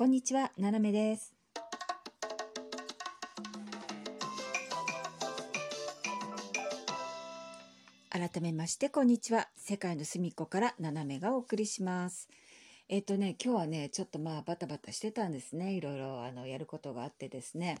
こんにちは、ななめです。改めまして、こんにちは。世界の隅っこからななめがお送りします。えっ、とね、今日はね、ちょっとまあバタバタしてたんですね。いろいろあのやることがあってですね。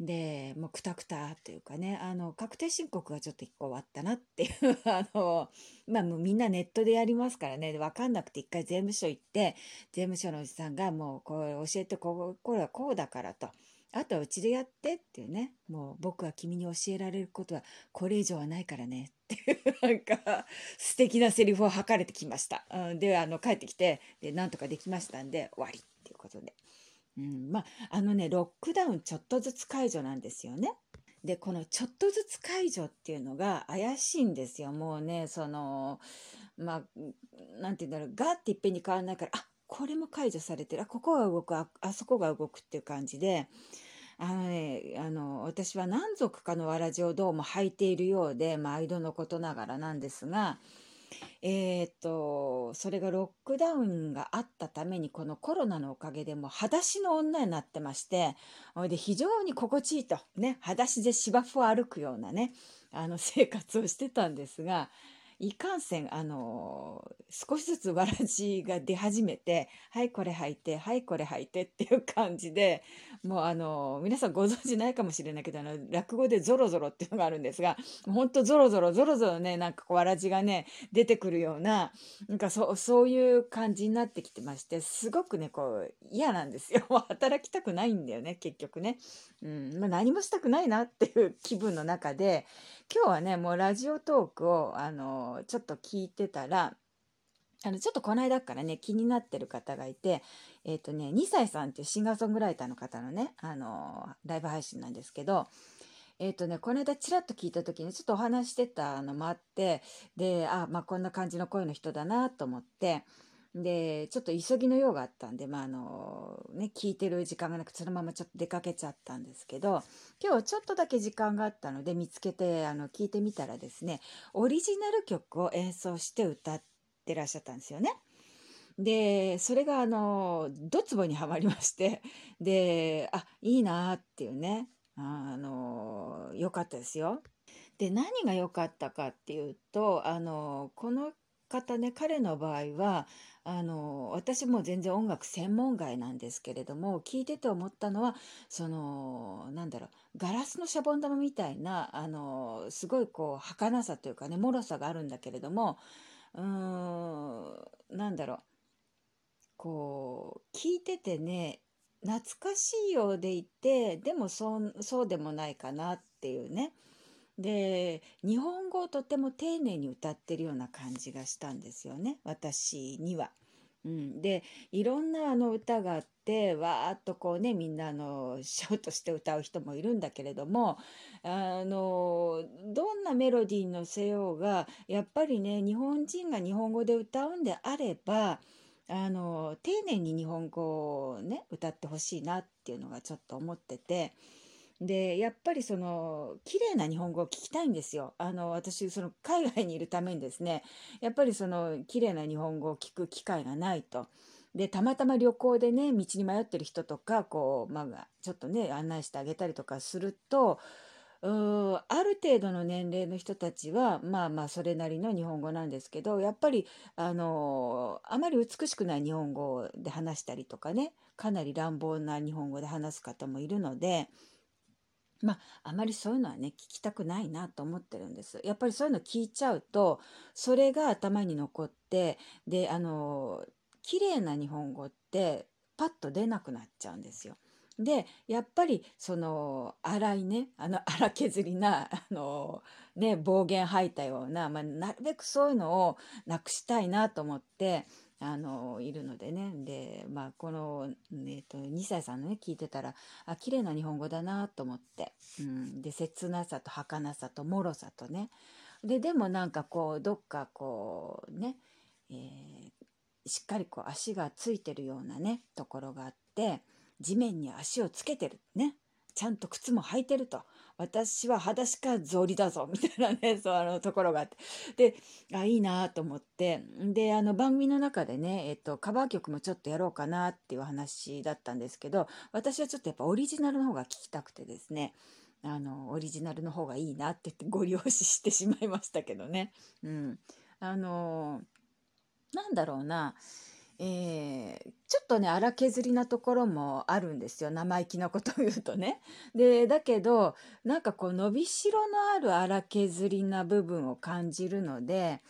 で、もうくたくたというかね、あの、確定申告がちょっと一個終わったなっていう、あの、まあもうみんなネットでやりますからね、わかんなくて一回税務署行って、税務署のおじさんがもうこれ教えて、ここれはこうだからと。あとはうちでやってっていうね、もう僕は君に教えられることはこれ以上はないからねっていうなんか 素敵なセリフを吐かれてきました。うん、で、あの帰ってきて、で、なんとかできましたんで終わりっていうことで。うん、まあ、あのね、ロックダウンちょっとずつ解除なんですよね。で、このちょっとずつ解除っていうのが怪しいんですよ。もうね、その、まあ、なんて言うんだろう、ガーっていっぺんに変わらないから、あこれも解除されてる、あ、ここが動く、あ、あそこが動くっていう感じで、あのね、あの、私は何足かのわらじをどうも履いているようで、毎度のことながらなんですが、えーっと、それがロックダウンがあったために、このコロナのおかげでもう裸足の女になってまして、で非常に心地いいと、ね、裸足で芝生を歩くようなね、あの生活をしてたんですが、いかんせん、あの、少しずつわらじが出始めて、はい、これ履いて、はい、これ履いてっていう感じで、もうあの、皆さんご存知ないかもしれないけど、あの、落語でゾロゾロっていうのがあるんですが、ほんとゾロゾロ、ゾロゾロね、なんかこうわらじがね、出てくるような、なんかそう、そういう感じになってきてまして、すごくね、こう、嫌なんですよ。働きたくないんだよね、結局ね。うん、まあ、何もしたくないなっていう気分の中で、今日はね、もうラジオトークを、あの、ちょっと聞いてたら、あの、ちょっとこの間からね、気になってる方がいて、えっ、とね、2歳さんっていうシンガーソングライターの方のね、あの、ライブ配信なんですけど、えっ、とね、この間ちらっと聞いた時にちょっとお話してたのもあって、で、あ、まあこんな感じの声の人だなと思って、で、ちょっと急ぎの用があったんで、まああの、ね、聞いてる時間がなく、そのままちょっと出かけちゃったんですけど、今日ちょっとだけ時間があったので見つけて、あの、聞いてみたらですね、オリジナル曲を演奏して歌ってらっしゃったんですよね。で、それがあの、ドツボにはまりまして、で、あ、いいなっていうね、あの、良かったですよ。で、何が良かったかっていうと、あの、この方ね、彼の場合は、あの、私も全然音楽専門外なんですけれども、聞いてて思ったのは、その、なんだろう、ガラスのシャボン玉みたいな、あの、すごいこう、儚さというかね、脆さがあるんだけれども、うーん、なんだろう、こう、聞いててね、懐かしいようでいて、でもそう、そうでもないかなっていうね。で、日本語をとても丁寧に歌ってるような感じがしたんですよね、私には。うん、で、いろんなあの歌があって、わーっとこうね、みんなあの、シャウトして歌う人もいるんだけれども、あの、どんなメロディーに乗せようが、やっぱりね、日本人が日本語で歌うんであれば、あの、丁寧に日本語をね、歌ってほしいなっていうのがちょっと思ってて、で、やっぱりその、綺麗な日本語を聞きたいんですよ。あの、私、その、海外にいるためにですね、やっぱりその、綺麗な日本語を聞く機会がないと。で、たまたま旅行でね、道に迷ってる人とか、こう、まあ、ちょっとね、案内してあげたりとかすると、う、ある程度の年齢の人たちは、まあまあ、それなりの日本語なんですけど、やっぱり、あの、あまり美しくない日本語で話したりとかね、かなり乱暴な日本語で話す方もいるので、まあ、あまりそういうのはね、聞きたくないなと思ってるんです。やっぱりそういうの聞いちゃうと、それが頭に残って、で、あの、綺麗な日本語ってパッと出なくなっちゃうんですよ。で、やっぱりその荒いね、あの 荒削りな、あのね、暴言吐いたような、まあ、なるべくそういうのをなくしたいなと思って、あの、いるのでね。で、まあ、この、えっと、2歳さんのね、聞いてたら、あ、綺麗な日本語だなと思って。うん。で、切なさと儚さと脆さとね。で、でもなんかこう、どっかこう、ね、えーしっかりこう足がついてるようなね、ところがあって、地面に足をつけてるね。ちゃんと靴も履いてると。私は裸足か草履だぞ。みたいなね そうあのところがあって。であいいなと思って。であの番組の中でね、えっと、カバー曲もちょっとやろうかなっていう話だったんですけど私はちょっとやっぱオリジナルの方が聞きたくてですね。あのオリジナルの方がいいなって言ってご利用ししてしまいましたけどね。うん、あのなんだろうな。えー、ちょっとね荒削りなところもあるんですよ生意気なことを言うとね。でだけどなんかこう伸びしろのある荒削りな部分を感じるので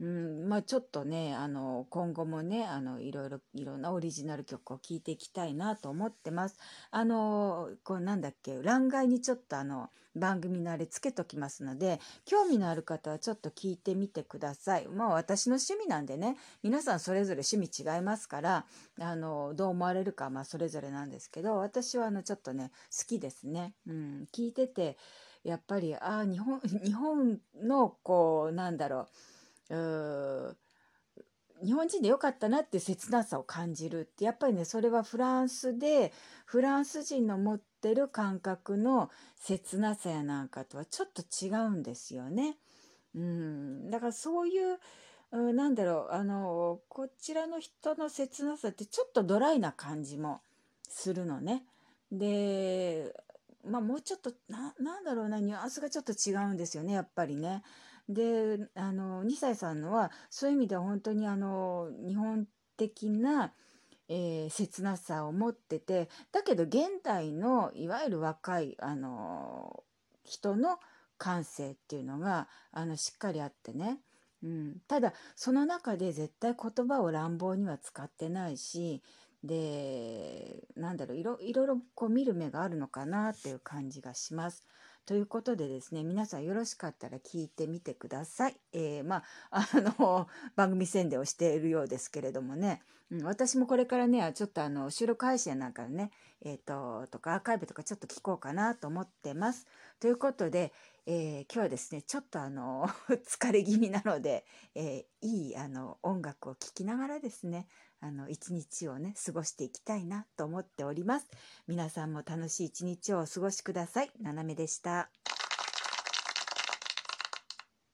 うん、まあちょっとね、あの、今後もね、あの、いろいろ、いろんなオリジナル曲を聴いていきたいなと思ってます。あの、こうなんだっけ、欄外にちょっとあの、番組のあれつけときますので、興味のある方はちょっと聞いてみてください。まあ私の趣味なんでね、皆さんそれぞれ趣味違いますから、あの、どう思われるかまあそれぞれなんですけど、私はあの、ちょっとね、好きですね。うん、聞いてて、やっぱり、ああ、日本、日本の、こう、なんだろう、日本人でよかったなって切なさを感じるってやっぱりねそれはフランスでフランス人の持ってる感覚の切なさやなんかとはちょっと違うんですよね。うん、だからそういう、うなんだろうあのこちらの人の切なさってちょっとドライな感じもするのね。でまあもうちょっとななんだろうなニュアンスがちょっと違うんですよねやっぱりね。であの2歳さんのはそういう意味では本当にあの日本的な、えー、切なさを持っててだけど現代のいわゆる若いあの人の感性っていうのがあのしっかりあってね、うん、ただその中で絶対言葉を乱暴には使ってないしでなんだろういろいろこう見る目があるのかなっていう感じがします。ということでですね、皆さんよろしかったら聞いてみてください。えー、まあ、あの、番組宣伝をしているようですけれどもね、うん、私もこれからね、ちょっとあの、収録配信なんかね、えっ、ー、と、とかアーカイブとかちょっと聞こうかなと思ってます。ということで、えー、今日はですね、ちょっとあの、疲れ気味なので、えいいあの、音楽を聴きながらですね、あの、一日をね、過ごしていきたいなと思っております。皆さんも楽しい一日をお過ごしください。斜めでした。